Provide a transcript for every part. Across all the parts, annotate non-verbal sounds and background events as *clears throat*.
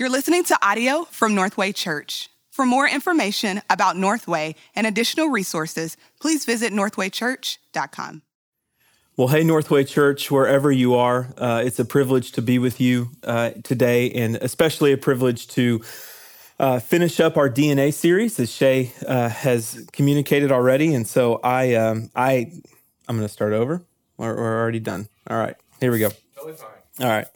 You're listening to audio from Northway Church. For more information about Northway and additional resources, please visit northwaychurch.com. Well, hey, Northway Church, wherever you are, uh, it's a privilege to be with you uh, today, and especially a privilege to uh, finish up our DNA series, as Shay uh, has communicated already. And so I, um, I, I'm going to start over. We're, we're already done. All right, here we go. Totally fine. All right.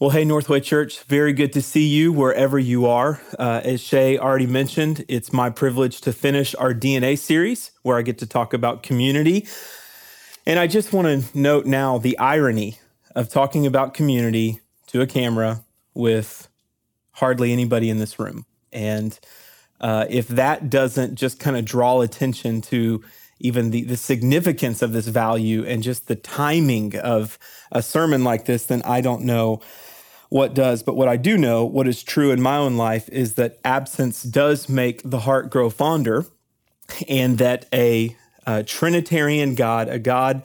Well, hey, Northway Church, very good to see you wherever you are. Uh, as Shay already mentioned, it's my privilege to finish our DNA series where I get to talk about community. And I just want to note now the irony of talking about community to a camera with hardly anybody in this room. And uh, if that doesn't just kind of draw attention to even the, the significance of this value and just the timing of a sermon like this, then I don't know what does. But what I do know, what is true in my own life, is that absence does make the heart grow fonder, and that a, a Trinitarian God, a God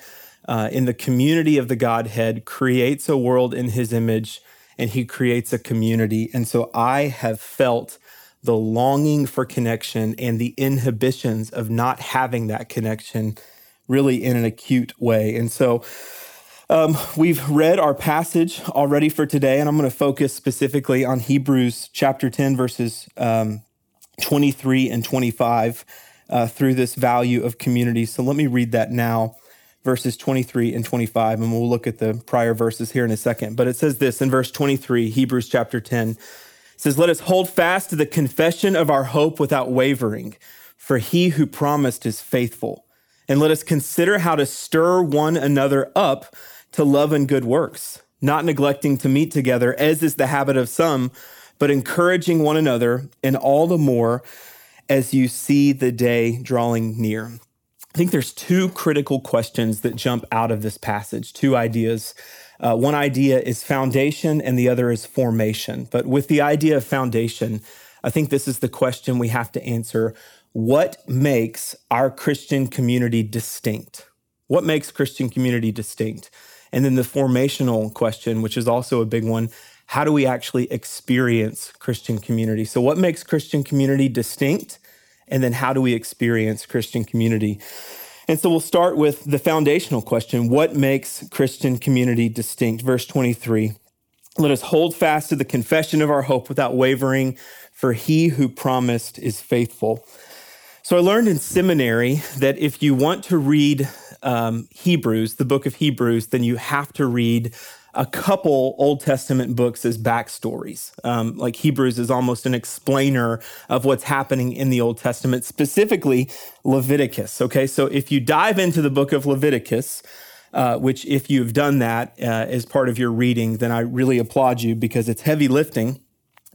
uh, in the community of the Godhead, creates a world in his image and he creates a community. And so I have felt the longing for connection and the inhibitions of not having that connection really in an acute way. And so um, we've read our passage already for today, and I'm going to focus specifically on Hebrews chapter 10, verses um, 23 and 25 uh, through this value of community. So let me read that now, verses 23 and 25, and we'll look at the prior verses here in a second. But it says this in verse 23, Hebrews chapter 10 it says, Let us hold fast to the confession of our hope without wavering, for he who promised is faithful. And let us consider how to stir one another up to love and good works, not neglecting to meet together, as is the habit of some, but encouraging one another, and all the more as you see the day drawing near. I think there's two critical questions that jump out of this passage, two ideas. Uh, one idea is foundation, and the other is formation. But with the idea of foundation, I think this is the question we have to answer What makes our Christian community distinct? What makes Christian community distinct? And then the formational question, which is also a big one how do we actually experience Christian community? So, what makes Christian community distinct? And then, how do we experience Christian community? And so, we'll start with the foundational question What makes Christian community distinct? Verse 23 Let us hold fast to the confession of our hope without wavering, for he who promised is faithful. So, I learned in seminary that if you want to read um, Hebrews, the book of Hebrews, then you have to read a couple Old Testament books as backstories. Um, like Hebrews is almost an explainer of what's happening in the Old Testament, specifically Leviticus. Okay, so if you dive into the book of Leviticus, uh, which if you've done that uh, as part of your reading, then I really applaud you because it's heavy lifting.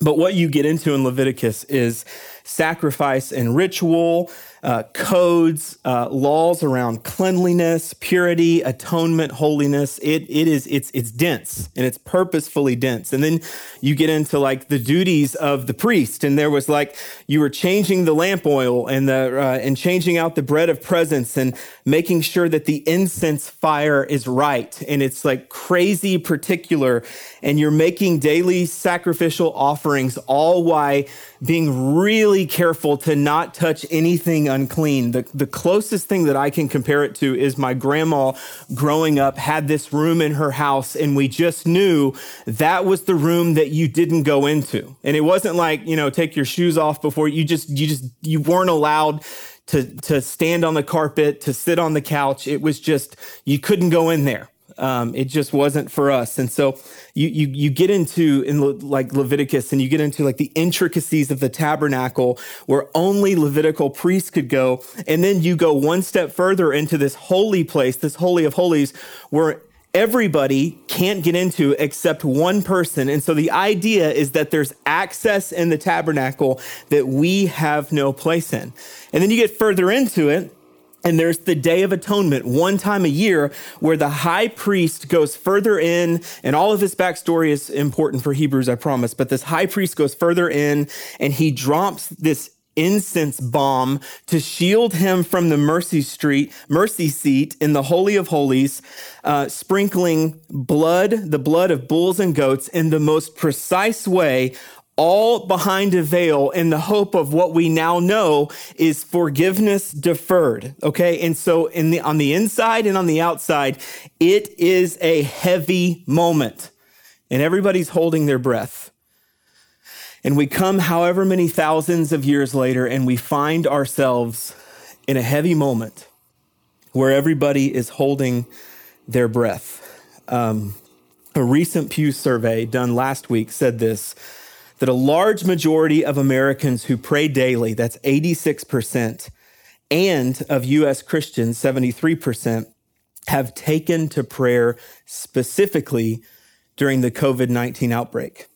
But what you get into in Leviticus is sacrifice and ritual, uh, codes, uh, laws around cleanliness, purity, atonement, holiness. It it is it's it's dense and it's purposefully dense. And then you get into like the duties of the priest, and there was like you were changing the lamp oil and the uh, and changing out the bread of presence and making sure that the incense fire is right. And it's like crazy particular, and you're making daily sacrificial offerings all while being really careful to not touch anything unclean. The, the closest thing that I can compare it to is my grandma growing up had this room in her house, and we just knew that was the room that you didn't go into. And it wasn't like, you know, take your shoes off before you just, you just, you weren't allowed to, to stand on the carpet, to sit on the couch. It was just, you couldn't go in there. Um, it just wasn't for us. And so you, you, you get into in Le, like Leviticus and you get into like the intricacies of the tabernacle where only Levitical priests could go. And then you go one step further into this holy place, this holy of holies where everybody can't get into except one person. And so the idea is that there's access in the tabernacle that we have no place in. And then you get further into it and there's the Day of Atonement, one time a year, where the high priest goes further in, and all of his backstory is important for Hebrews, I promise. But this high priest goes further in, and he drops this incense bomb to shield him from the mercy street, mercy seat in the Holy of Holies, uh, sprinkling blood, the blood of bulls and goats in the most precise way, all behind a veil in the hope of what we now know is forgiveness deferred. Okay. And so in the, on the inside and on the outside, it is a heavy moment and everybody's holding their breath. And we come however many thousands of years later and we find ourselves in a heavy moment where everybody is holding their breath. Um, a recent Pew survey done last week said this that a large majority of Americans who pray daily, that's 86%, and of US Christians, 73%, have taken to prayer specifically during the COVID 19 outbreak.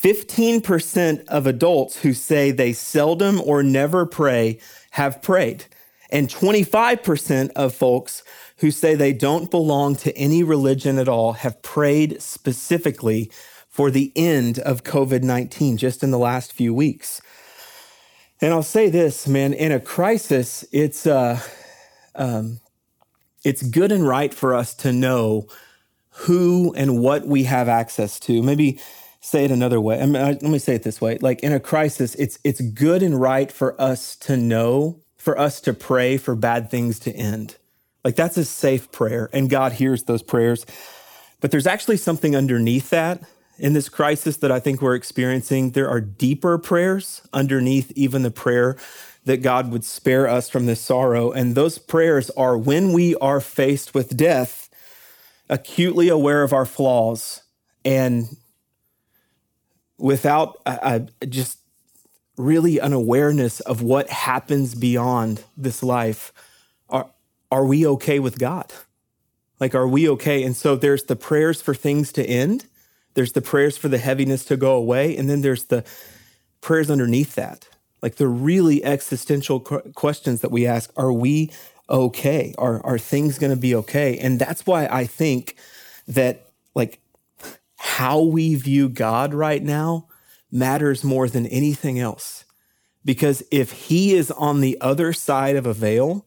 15% of adults who say they seldom or never pray have prayed. And 25% of folks who say they don't belong to any religion at all have prayed specifically for the end of COVID 19 just in the last few weeks. And I'll say this, man, in a crisis, it's, uh, um, it's good and right for us to know who and what we have access to. Maybe say it another way. I mean, let me say it this way. Like in a crisis, it's it's good and right for us to know, for us to pray for bad things to end. Like that's a safe prayer and God hears those prayers. But there's actually something underneath that in this crisis that I think we're experiencing. There are deeper prayers underneath even the prayer that God would spare us from this sorrow. And those prayers are when we are faced with death, acutely aware of our flaws and without a, a, just really an awareness of what happens beyond this life, are, are we okay with God? Like, are we okay? And so there's the prayers for things to end, there's the prayers for the heaviness to go away, and then there's the prayers underneath that. Like the really existential questions that we ask Are we okay? Are, are things going to be okay? And that's why I think that, like, how we view God right now matters more than anything else. Because if he is on the other side of a veil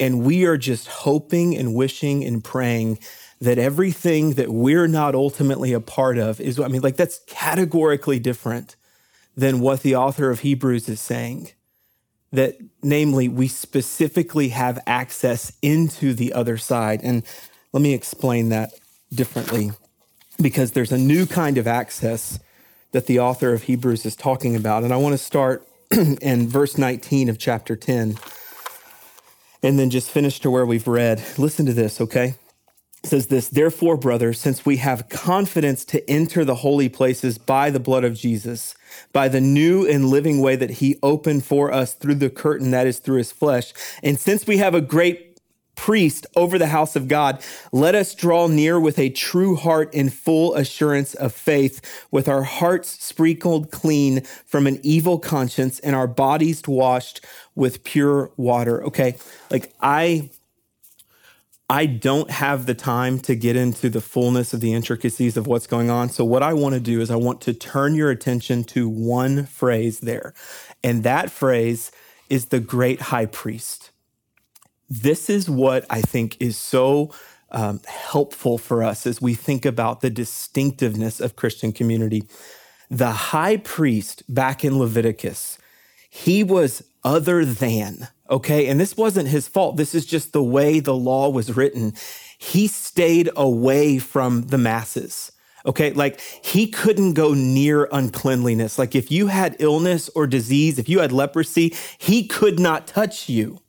and we are just hoping and wishing and praying that everything that we're not ultimately a part of is, I mean, like that's categorically different than what the author of Hebrews is saying. That, namely, we specifically have access into the other side. And let me explain that differently because there's a new kind of access that the author of Hebrews is talking about. And I want to start *clears throat* in verse 19 of chapter 10 and then just finish to where we've read. Listen to this, okay? It says this, therefore, brothers, since we have confidence to enter the holy places by the blood of Jesus, by the new and living way that he opened for us through the curtain that is through his flesh, and since we have a great priest over the house of God, let us draw near with a true heart in full assurance of faith, with our hearts sprinkled clean from an evil conscience and our bodies washed with pure water. Okay, like I. I don't have the time to get into the fullness of the intricacies of what's going on. So, what I want to do is, I want to turn your attention to one phrase there. And that phrase is the great high priest this is what I think is so um, helpful for us as we think about the distinctiveness of Christian community. The high priest back in Leviticus, he was other than, okay? And this wasn't his fault. This is just the way the law was written. He stayed away from the masses. Okay, like he couldn't go near uncleanliness. Like if you had illness or disease, if you had leprosy, he could not touch you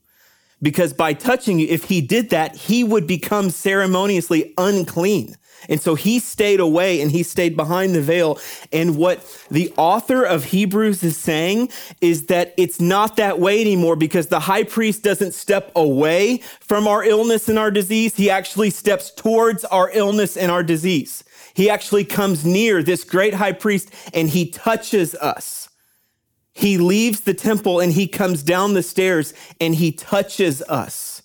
because by touching you, if he did that, he would become ceremoniously unclean. And so he stayed away and he stayed behind the veil. And what the author of Hebrews is saying is that it's not that way anymore because the high priest doesn't step away from our illness and our disease. He actually steps towards our illness and our disease. He actually comes near this great high priest and he touches us. He leaves the temple and he comes down the stairs and he touches us.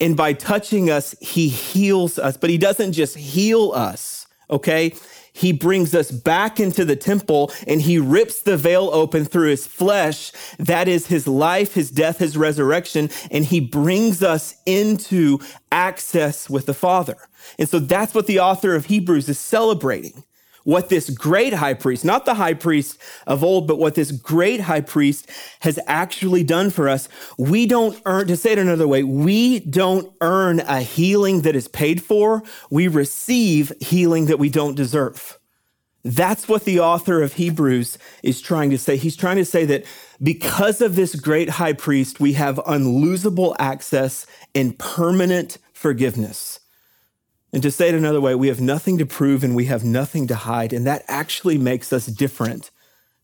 And by touching us, he heals us, but he doesn't just heal us, okay? he brings us back into the temple and he rips the veil open through his flesh. That is his life, his death, his resurrection. And he brings us into access with the Father. And so that's what the author of Hebrews is celebrating what this great high priest, not the high priest of old, but what this great high priest has actually done for us. We don't earn, to say it another way, we don't earn a healing that is paid for. We receive healing that we don't deserve. That's what the author of Hebrews is trying to say. He's trying to say that because of this great high priest, we have unlosable access and permanent forgiveness. And to say it another way, we have nothing to prove and we have nothing to hide. And that actually makes us different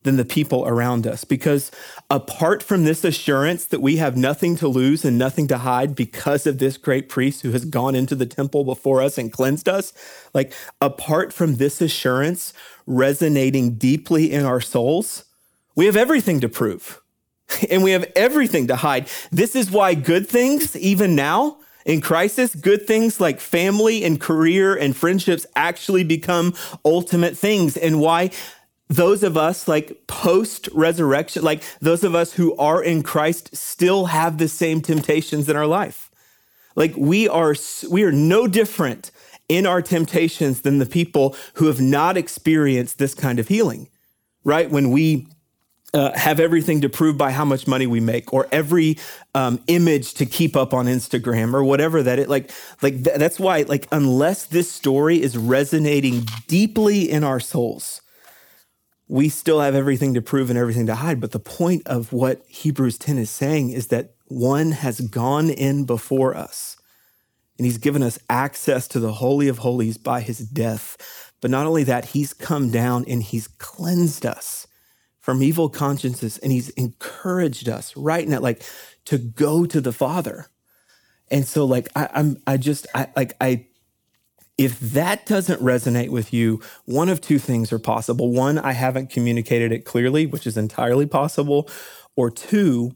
than the people around us. Because apart from this assurance that we have nothing to lose and nothing to hide because of this great priest who has gone into the temple before us and cleansed us, like apart from this assurance resonating deeply in our souls, we have everything to prove *laughs* and we have everything to hide. This is why good things, even now, in crisis, good things like family and career and friendships actually become ultimate things. And why those of us like post resurrection, like those of us who are in Christ still have the same temptations in our life. Like we are, we are no different in our temptations than the people who have not experienced this kind of healing, right? When we uh, have everything to prove by how much money we make or every um, image to keep up on instagram or whatever that it like like th- that's why like unless this story is resonating deeply in our souls we still have everything to prove and everything to hide. But the point of what hebrews 10 is saying is that one has gone in before us and he's given us access to the holy of holies by his death. But not only that he's come down and he's cleansed us from evil consciences and he's encouraged us right now like to go to the father. And so like I, i'm i just i like i if that doesn't resonate with you one of two things are possible. One i haven't communicated it clearly which is entirely possible. Or two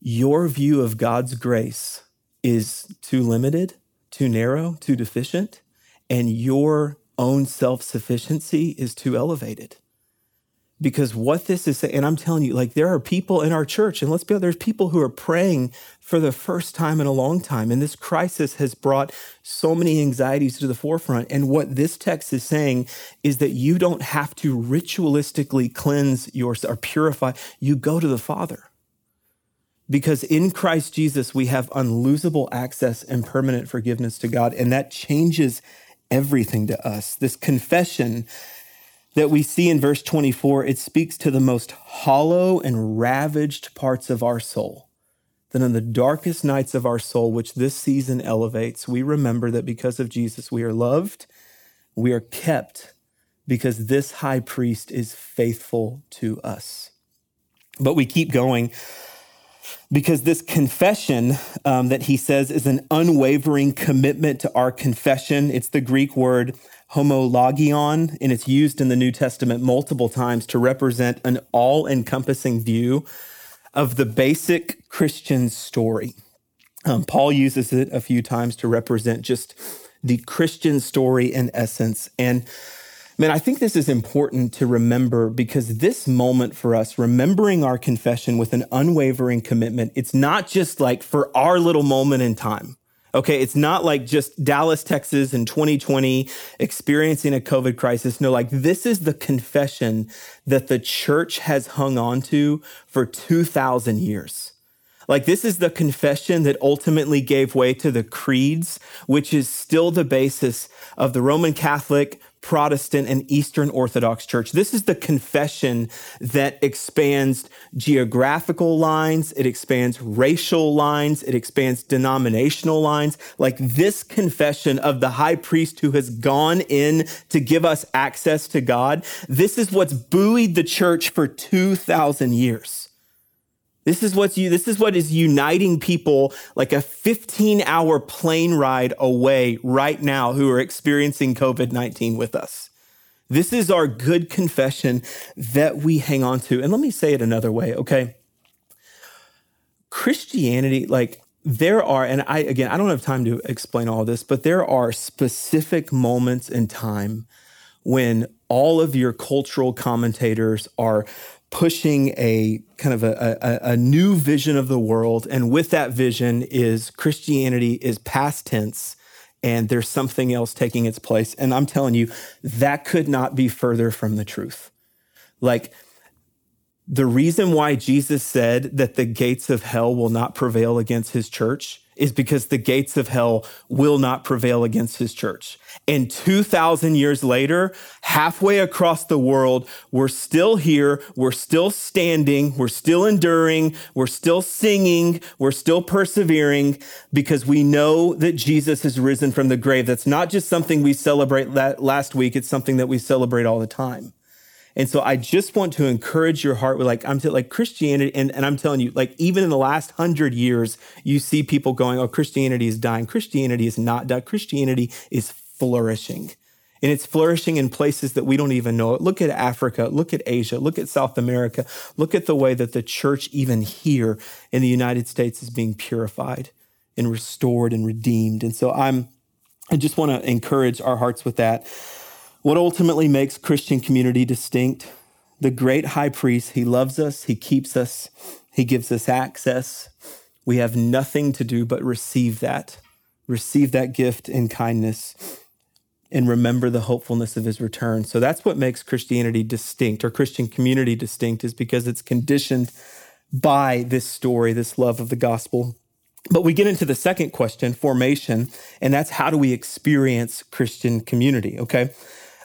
your view of god's grace is too limited too narrow too deficient and your own self-sufficiency is too elevated because what this is saying, and I'm telling you, like there are people in our church, and let's be honest, there's people who are praying for the first time in a long time. And this crisis has brought so many anxieties to the forefront. And what this text is saying is that you don't have to ritualistically cleanse yourself or purify. You go to the Father. Because in Christ Jesus, we have unlosable access and permanent forgiveness to God. And that changes everything to us. This confession that we see in verse 24, it speaks to the most hollow and ravaged parts of our soul. That in the darkest nights of our soul, which this season elevates, we remember that because of Jesus, we are loved, we are kept, because this high priest is faithful to us. But we keep going because this confession um, that he says is an unwavering commitment to our confession. It's the Greek word homologion, and it's used in the New Testament multiple times to represent an all encompassing view of the basic Christian story. Um, Paul uses it a few times to represent just the Christian story in essence. And man, I think this is important to remember because this moment for us, remembering our confession with an unwavering commitment, it's not just like for our little moment in time. Okay, it's not like just Dallas, Texas in 2020 experiencing a COVID crisis. No, like this is the confession that the church has hung on to for 2,000 years. Like, this is the confession that ultimately gave way to the creeds, which is still the basis of the Roman Catholic, Protestant, and Eastern Orthodox Church. This is the confession that expands geographical lines, it expands racial lines, it expands denominational lines. Like this confession of the high priest who has gone in to give us access to God, this is what's buoyed the church for 2,000 years. This is what's you, this is what is uniting people like a 15 hour plane ride away right now who are experiencing COVID 19 with us. This is our good confession that we hang on to. And let me say it another way, okay? Christianity, like, there are, and I, again, I don't have time to explain all this, but there are specific moments in time when all of your cultural commentators are pushing a kind of a, a, a, new vision of the world. And with that vision is Christianity is past tense and there's something else taking its place. And I'm telling you, that could not be further from the truth. Like the reason why Jesus said that the gates of hell will not prevail against his church is because the gates of hell will not prevail against his church. And 2,000 years later, halfway across the world, we're still here. We're still standing. We're still enduring. We're still singing. We're still persevering because we know that Jesus has risen from the grave. That's not just something we celebrate last week. It's something that we celebrate all the time. And so I just want to encourage your heart with like, I'm t- like Christianity. And, and I'm telling you, like, even in the last hundred years, you see people going, oh, Christianity is dying. Christianity is not dying. Christianity is flourishing. And it's flourishing in places that we don't even know it. Look at Africa, look at Asia, look at South America, look at the way that the church, even here in the United States, is being purified and restored and redeemed. And so I'm, I just want to encourage our hearts with that. What ultimately makes Christian community distinct? The great high priest, he loves us, he keeps us, he gives us access. We have nothing to do but receive that, receive that gift in kindness, and remember the hopefulness of his return. So that's what makes Christianity distinct or Christian community distinct, is because it's conditioned by this story, this love of the gospel. But we get into the second question, formation, and that's how do we experience Christian community, okay?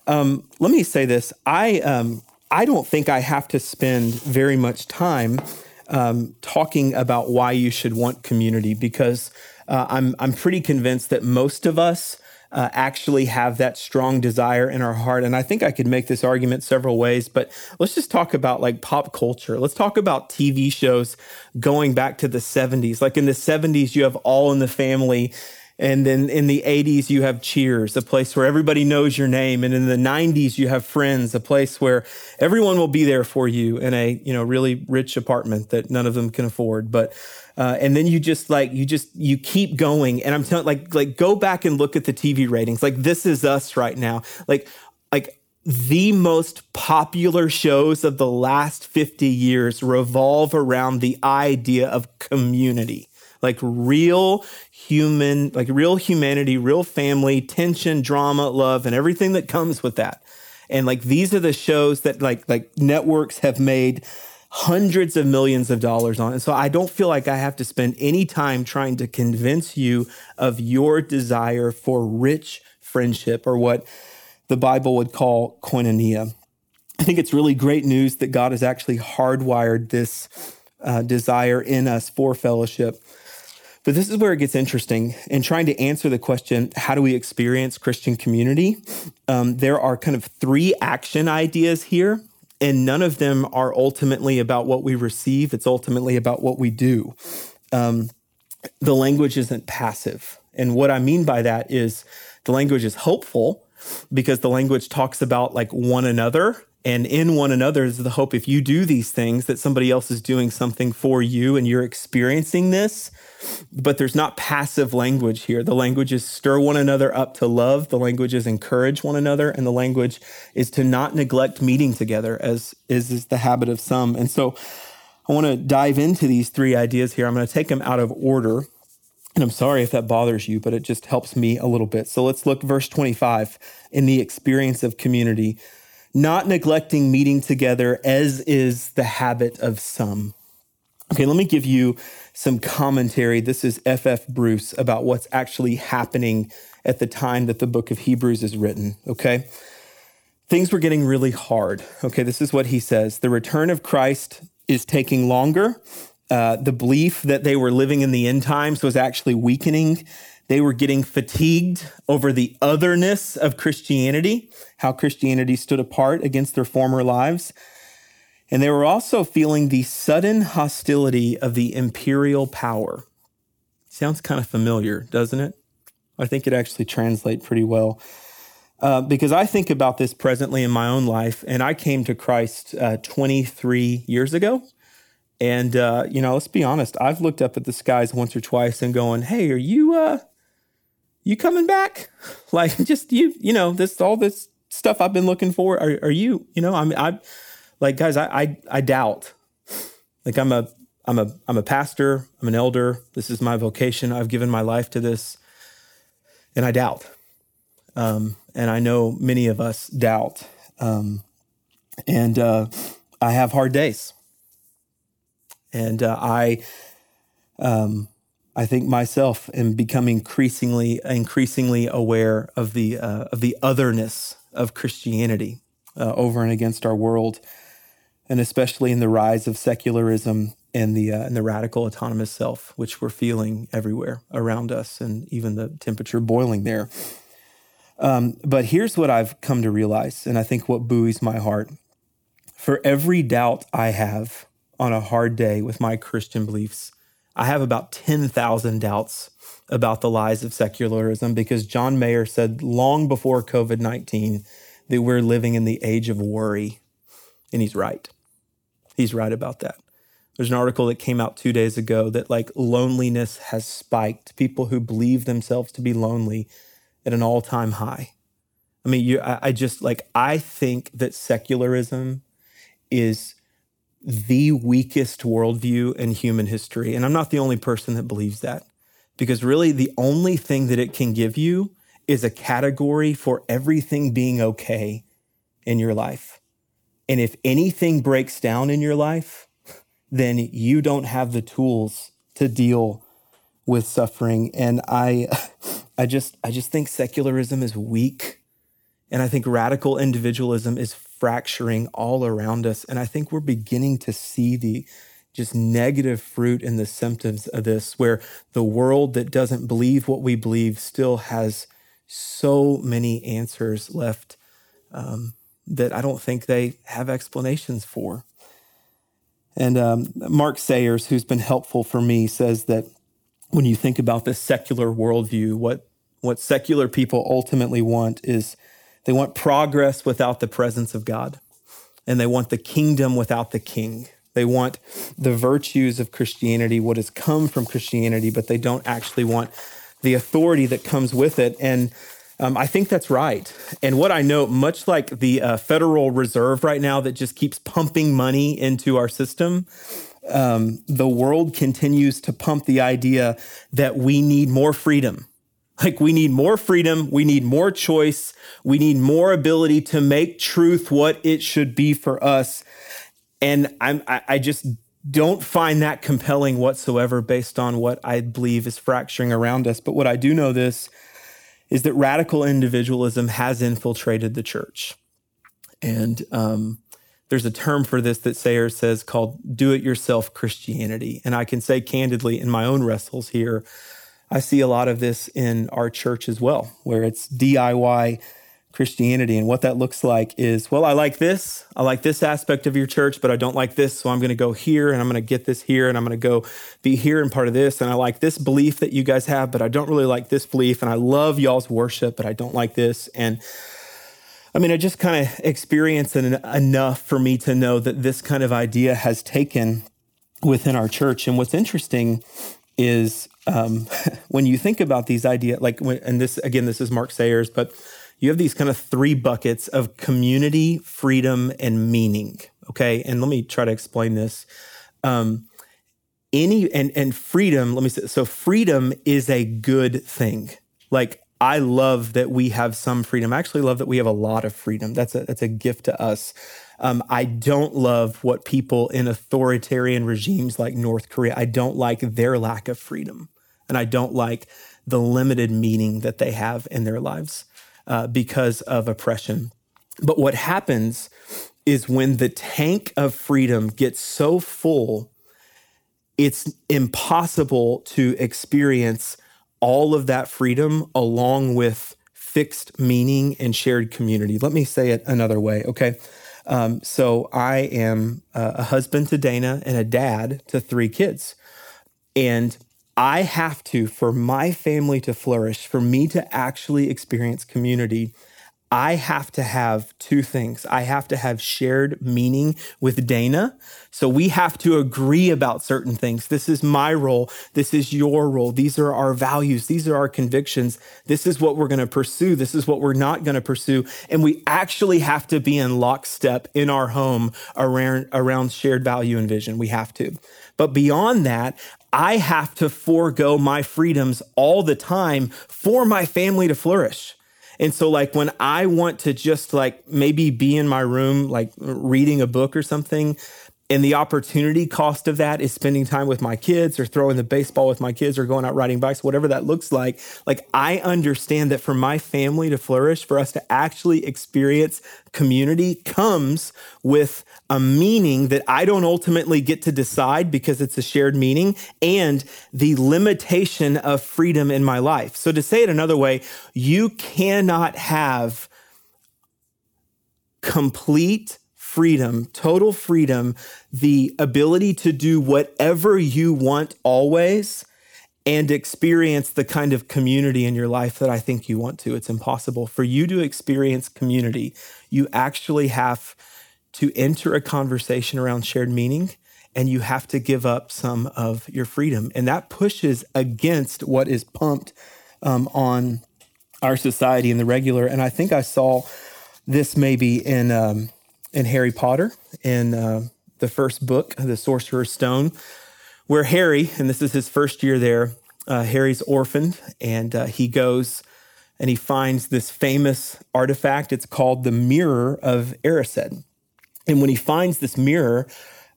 Um, let me say this: I um, I don't think I have to spend very much time um, talking about why you should want community because uh, I'm I'm pretty convinced that most of us. Uh, actually have that strong desire in our heart. And I think I could make this argument several ways, but let's just talk about like pop culture. Let's talk about TV shows going back to the 70s. Like in the 70s, you have All in the Family and then in the 80s, you have Cheers, a place where everybody knows your name. And in the 90s, you have Friends, a place where everyone will be there for you in a, you know, really rich apartment that none of them can afford. But, uh, and then you just like, you just, you keep going. And I'm telling, like, like, go back and look at the TV ratings. Like, this is us right now. Like, like, the most popular shows of the last 50 years revolve around the idea of community like real human, like real humanity, real family, tension, drama, love, and everything that comes with that. And like these are the shows that like like networks have made hundreds of millions of dollars on. And so I don't feel like I have to spend any time trying to convince you of your desire for rich friendship or what the Bible would call koinonia. I think it's really great news that God has actually hardwired this uh, desire in us for fellowship. But this is where it gets interesting. In trying to answer the question, how do we experience Christian community? Um, there are kind of three action ideas here, and none of them are ultimately about what we receive. It's ultimately about what we do. Um, the language isn't passive. And what I mean by that is the language is hopeful because the language talks about like one another and in one another is the hope if you do these things that somebody else is doing something for you and you're experiencing this but there's not passive language here. The language is stir one another up to love. The language is encourage one another. And the language is to not neglect meeting together, as is, is the habit of some. And so I want to dive into these three ideas here. I'm going to take them out of order. And I'm sorry if that bothers you, but it just helps me a little bit. So let's look verse 25 in the experience of community, not neglecting meeting together as is the habit of some. Okay, let me give you some commentary. This is F.F. Bruce about what's actually happening at the time that the book of Hebrews is written, okay? Things were getting really hard. Okay, this is what he says The return of Christ is taking longer. Uh, the belief that they were living in the end times was actually weakening. They were getting fatigued over the otherness of Christianity, how Christianity stood apart against their former lives. And they were also feeling the sudden hostility of the imperial power. Sounds kind of familiar, doesn't it? I think it actually translates pretty well. Uh, because I think about this presently in my own life, and I came to Christ uh, 23 years ago. And, uh, you know, let's be honest, I've looked up at the skies once or twice and going, hey, are you, uh, you coming back? *laughs* Like, just you, you know, this, all this stuff I've been looking for? Are, are you, you know, I'm, I, like, guys, I, I, I doubt. Like, I'm a, I'm a, I'm a pastor. I'm an elder. This is my vocation. I've given my life to this, and I doubt. Um, and I know many of us doubt. Um, and uh, I have hard days. And uh, I, um, I think myself am becoming increasingly, increasingly aware of the uh, of the otherness of Christianity uh, over and against our world, and especially in the rise of secularism and the uh, and the radical autonomous self, which we're feeling everywhere around us, and even the temperature boiling there. Um, but here's what I've come to realize, and I think what buoys my heart: for every doubt I have on a hard day with my Christian beliefs, I have about ten thousand doubts about the lies of secularism because John Mayer said long before COVID 19 that we're living in the age of worry. And he's right. He's right about that. There's an article that came out two days ago that like loneliness has spiked. People who believe themselves to be lonely at an all time high. I mean, you, I, I just like, I think that secularism is the weakest worldview in human history. And I'm not the only person that believes that because really the only thing that it can give you is a category for everything being okay in your life. And if anything breaks down in your life, then you don't have the tools to deal with suffering. And I, *laughs* I just, I just think secularism is weak. And I think radical individualism is fracturing all around us. And I think we're beginning to see the, just negative fruit and the symptoms of this, where the world that doesn't believe what we believe still has so many answers left um, that I don't think they have explanations for. And um, Mark Sayers, who's been helpful for me, says that when you think about this secular worldview, what what secular people ultimately want is they want progress without the presence of God, and they want the kingdom without the king. They want the virtues of Christianity, what has come from Christianity, but they don't actually want the authority that comes with it. And um, I think that's right. And what I know, much like the uh, Federal Reserve right now that just keeps pumping money into our system, um, the world continues to pump the idea that we need more freedom. Like we need more freedom, we need more choice, we need more ability to make truth what it should be for us. And I'm, I, I just don't find that compelling whatsoever based on what I believe is fracturing around us. But what I do know this is that radical individualism has infiltrated the church. And um, there's a term for this that Sayers says called do it yourself Christianity. And I can say candidly in my own wrestles here, I see a lot of this in our church as well, where it's DIY Christianity. And what that looks like is, well, I like this. I like this aspect of your church, but I don't like this. So I'm going to go here and I'm going to get this here and I'm going to go be here and part of this. And I like this belief that you guys have, but I don't really like this belief. And I love y'all's worship, but I don't like this. And I mean, I just kind of experienced it enough for me to know that this kind of idea has taken within our church. And what's interesting is um, *laughs* when you think about these ideas, like, when, and this, again, this is Mark Sayers, but you have these kind of three buckets of community, freedom, and meaning. Okay. And let me try to explain this. Um, any and and freedom, let me say so freedom is a good thing. Like I love that we have some freedom. I actually love that we have a lot of freedom. That's a that's a gift to us. Um, I don't love what people in authoritarian regimes like North Korea. I don't like their lack of freedom, and I don't like the limited meaning that they have in their lives uh, because of oppression. But what happens is when the tank of freedom gets so full, it's impossible to experience all of that freedom along with fixed meaning and shared community. Let me say it another way, okay? Um, so I am a husband to Dana and a dad to three kids. And I have to, for my family to flourish, for me to actually experience community, I have to have two things. I have to have shared meaning with Dana. So we have to agree about certain things. This is my role. This is your role. These are our values. These are our convictions. This is what we're going to pursue. This is what we're not going to pursue. And we actually have to be in lockstep in our home around, around shared value and vision. We have to. But beyond that, I have to forego my freedoms all the time for my family to flourish. And so, like, when I want to just like maybe be in my room, like reading a book or something, and the opportunity cost of that is spending time with my kids or throwing the baseball with my kids or going out riding bikes, whatever that looks like. Like, I understand that for my family to flourish, for us to actually experience community comes with a meaning that I don't ultimately get to decide because it's a shared meaning and the limitation of freedom in my life. So, to say it another way, you cannot have complete freedom, total freedom, the ability to do whatever you want always and experience the kind of community in your life that I think you want to. It's impossible. For you to experience community, you actually have to enter a conversation around shared meaning and you have to give up some of your freedom. And that pushes against what is pumped um, on our society in the regular. And I think I saw this maybe in. Um, in Harry Potter in uh, the first book, The Sorcerer's Stone, where Harry, and this is his first year there, uh, Harry's orphaned and uh, he goes and he finds this famous artifact. It's called the Mirror of Erised. And when he finds this mirror,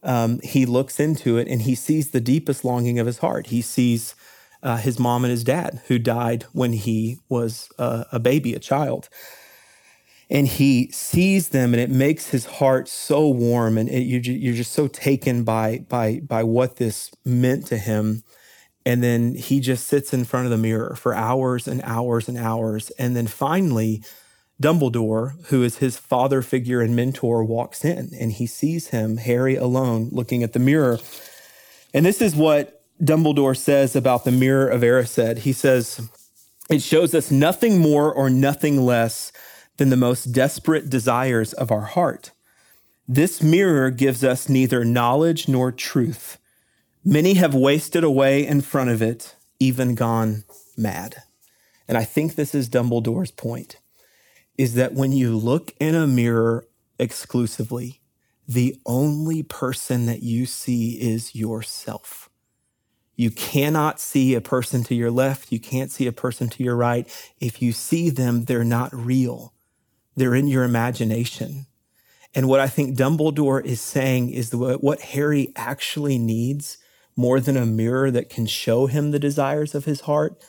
um, he looks into it and he sees the deepest longing of his heart. He sees uh, his mom and his dad who died when he was uh, a baby, a child and he sees them and it makes his heart so warm and it, you, you're just so taken by by by what this meant to him. And then he just sits in front of the mirror for hours and hours and hours. And then finally Dumbledore who is his father figure and mentor walks in and he sees him Harry alone looking at the mirror. And this is what Dumbledore says about the mirror of Erised. He says it shows us nothing more or nothing less than the most desperate desires of our heart. This mirror gives us neither knowledge nor truth. Many have wasted away in front of it, even gone mad. And I think this is Dumbledore's point is that when you look in a mirror exclusively, the only person that you see is yourself. You cannot see a person to your left. You can't see a person to your right. If you see them, they're not real. They're in your imagination. And what I think Dumbledore is saying is the, what Harry actually needs more than a mirror that can show him the desires of his heart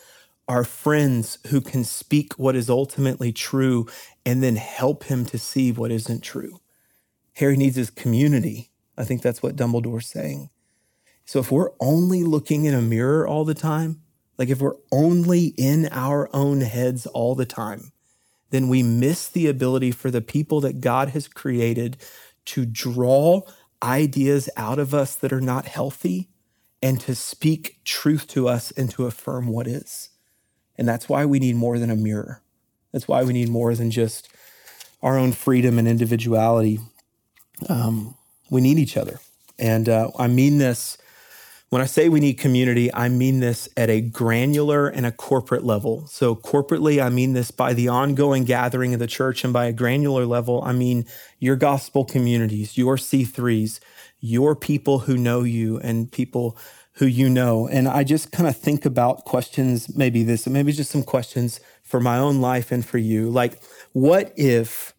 are friends who can speak what is ultimately true and then help him to see what isn't true. Harry needs his community. I think that's what Dumbledore's saying. So if we're only looking in a mirror all the time, like if we're only in our own heads all the time, then we miss the ability for the people that God has created to draw ideas out of us that are not healthy and to speak truth to us and to affirm what is. And that's why we need more than a mirror. That's why we need more than just our own freedom and individuality. Um, we need each other. And uh, I mean this when I say we need community, I mean this at a granular and a corporate level. So, corporately, I mean this by the ongoing gathering of the church, and by a granular level, I mean your gospel communities, your C3s, your people who know you, and people who you know. And I just kind of think about questions, maybe this, maybe just some questions for my own life and for you. Like, what if,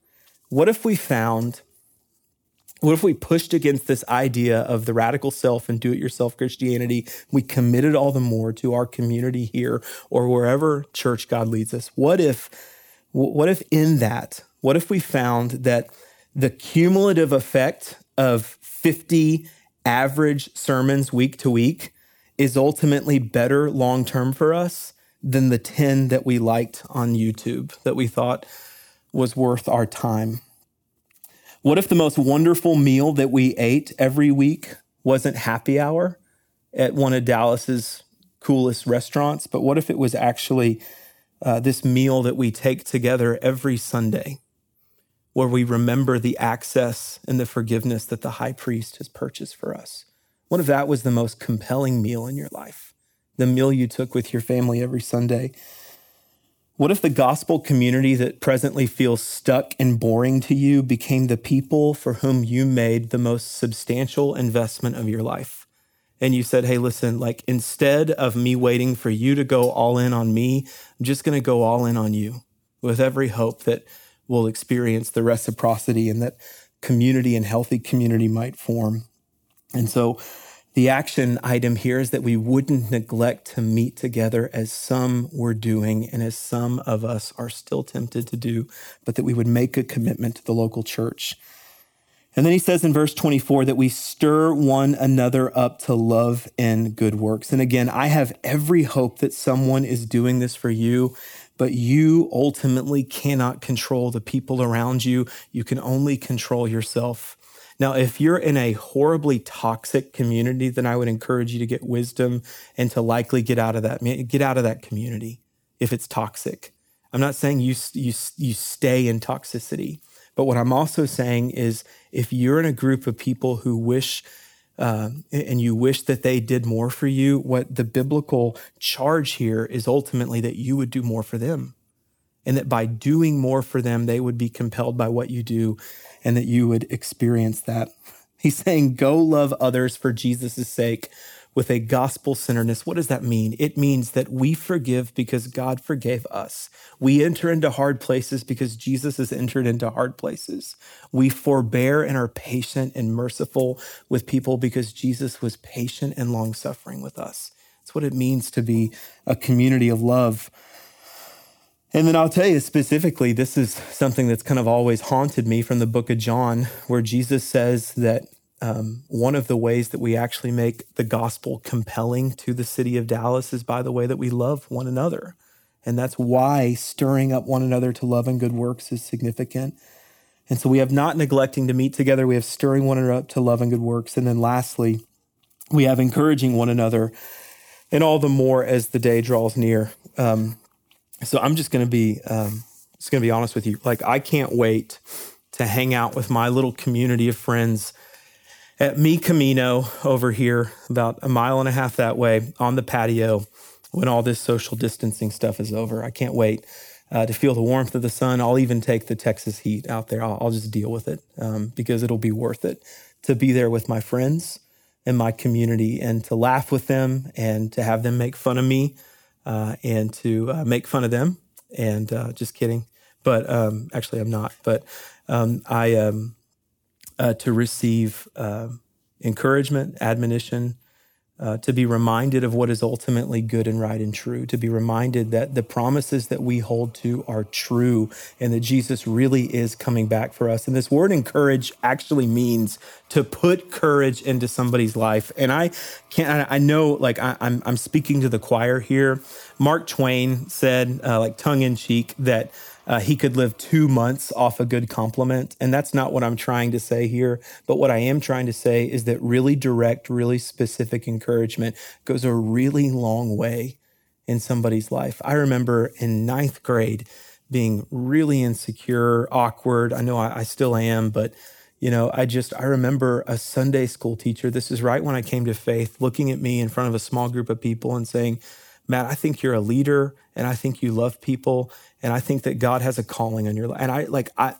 what if we found what if we pushed against this idea of the radical self and do it yourself Christianity? We committed all the more to our community here or wherever church God leads us. What if, what if in that, what if we found that the cumulative effect of 50 average sermons week to week is ultimately better long term for us than the 10 that we liked on YouTube that we thought was worth our time? What if the most wonderful meal that we ate every week wasn't happy hour at one of Dallas's coolest restaurants, but what if it was actually uh, this meal that we take together every Sunday, where we remember the access and the forgiveness that the high priest has purchased for us? What if that was the most compelling meal in your life? The meal you took with your family every Sunday? What if the gospel community that presently feels stuck and boring to you became the people for whom you made the most substantial investment of your life? And you said, hey, listen, like instead of me waiting for you to go all in on me, I'm just going to go all in on you with every hope that we'll experience the reciprocity and that community and healthy community might form. And so the action item here is that we wouldn't neglect to meet together as some were doing and as some of us are still tempted to do, but that we would make a commitment to the local church. And then he says in verse 24 that we stir one another up to love and good works. And again, I have every hope that someone is doing this for you, but you ultimately cannot control the people around you. You can only control yourself. Now, if you're in a horribly toxic community, then I would encourage you to get wisdom and to likely get out of that get out of that community if it's toxic. I'm not saying you you you stay in toxicity, but what I'm also saying is if you're in a group of people who wish uh, and you wish that they did more for you, what the biblical charge here is ultimately that you would do more for them. And that by doing more for them, they would be compelled by what you do and that you would experience that. *laughs* He's saying, go love others for Jesus' sake with a gospel centeredness. What does that mean? It means that we forgive because God forgave us. We enter into hard places because Jesus has entered into hard places. We forbear and are patient and merciful with people because Jesus was patient and long suffering with us. That's what it means to be a community of love. And then I'll tell you specifically, this is something that's kind of always haunted me from the book of John, where Jesus says that um, one of the ways that we actually make the gospel compelling to the city of Dallas is by the way that we love one another. And that's why stirring up one another to love and good works is significant. And so we have not neglecting to meet together, we have stirring one another up to love and good works. And then lastly, we have encouraging one another, and all the more as the day draws near. Um, so I'm just going to be um, just to be honest with you. Like I can't wait to hang out with my little community of friends at Mi Camino over here, about a mile and a half that way, on the patio when all this social distancing stuff is over. I can't wait uh, to feel the warmth of the sun. I'll even take the Texas heat out there. I'll, I'll just deal with it um, because it'll be worth it to be there with my friends and my community and to laugh with them and to have them make fun of me uh, and to uh, make fun of them. And uh, just kidding, but um, actually I'm not. But um, I um, uh, to receive um, encouragement, admonition, uh, to be reminded of what is ultimately good and right and true, to be reminded that the promises that we hold to are true and that Jesus really is coming back for us. And this word encourage actually means to put courage into somebody's life. And I can't, I know like I, am I'm, I'm speaking to the choir here. Mark Twain said, uh, like tongue in cheek, that uh, he could live two months off a good compliment. And that's not what I'm trying to say here. But what I am trying to say is that really direct, really specific encouragement goes a really long way in somebody's life. I remember in ninth grade being really insecure, awkward. I know I, I still am, but you know, I just, I remember a Sunday school teacher. This is right when I came to faith, looking at me in front of a small group of people and saying, Matt, I think you're a leader and I think you love people and I think that God has a calling on your life. And I like I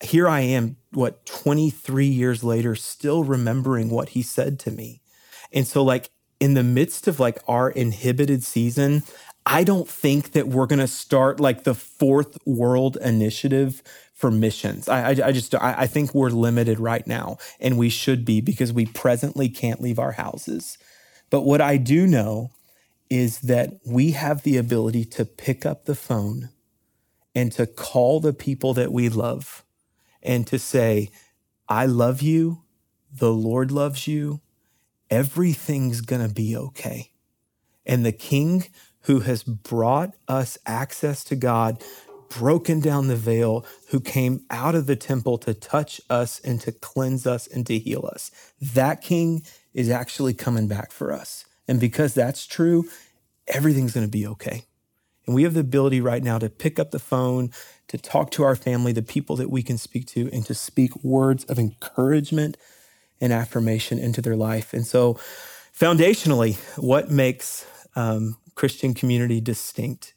here I am what 23 years later still remembering what he said to me. And so like in the midst of like our inhibited season, I don't think that we're going to start like the fourth world initiative for missions. I, I, I just I, I think we're limited right now, and we should be because we presently can't leave our houses. But what I do know is that we have the ability to pick up the phone and to call the people that we love and to say, I love you. The Lord loves you. Everything's going to be okay. And the King who has brought us access to God, broken down the veil, who came out of the temple to touch us and to cleanse us and to heal us, that King is actually coming back for us. And because that's true, everything's going to be okay. And we have the ability right now to pick up the phone, to talk to our family, the people that we can speak to, and to speak words of encouragement and affirmation into their life. And so, foundationally, what makes um, Christian community distinct?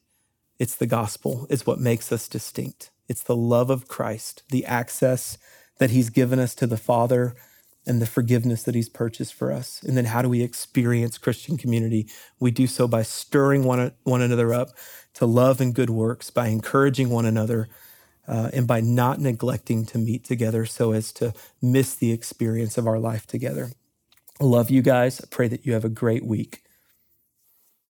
It's the gospel, is what makes us distinct. It's the love of Christ, the access that he's given us to the Father and the forgiveness that he's purchased for us. And then how do we experience Christian community? We do so by stirring one, one another up to love and good works, by encouraging one another, uh, and by not neglecting to meet together so as to miss the experience of our life together. I love you guys. I pray that you have a great week.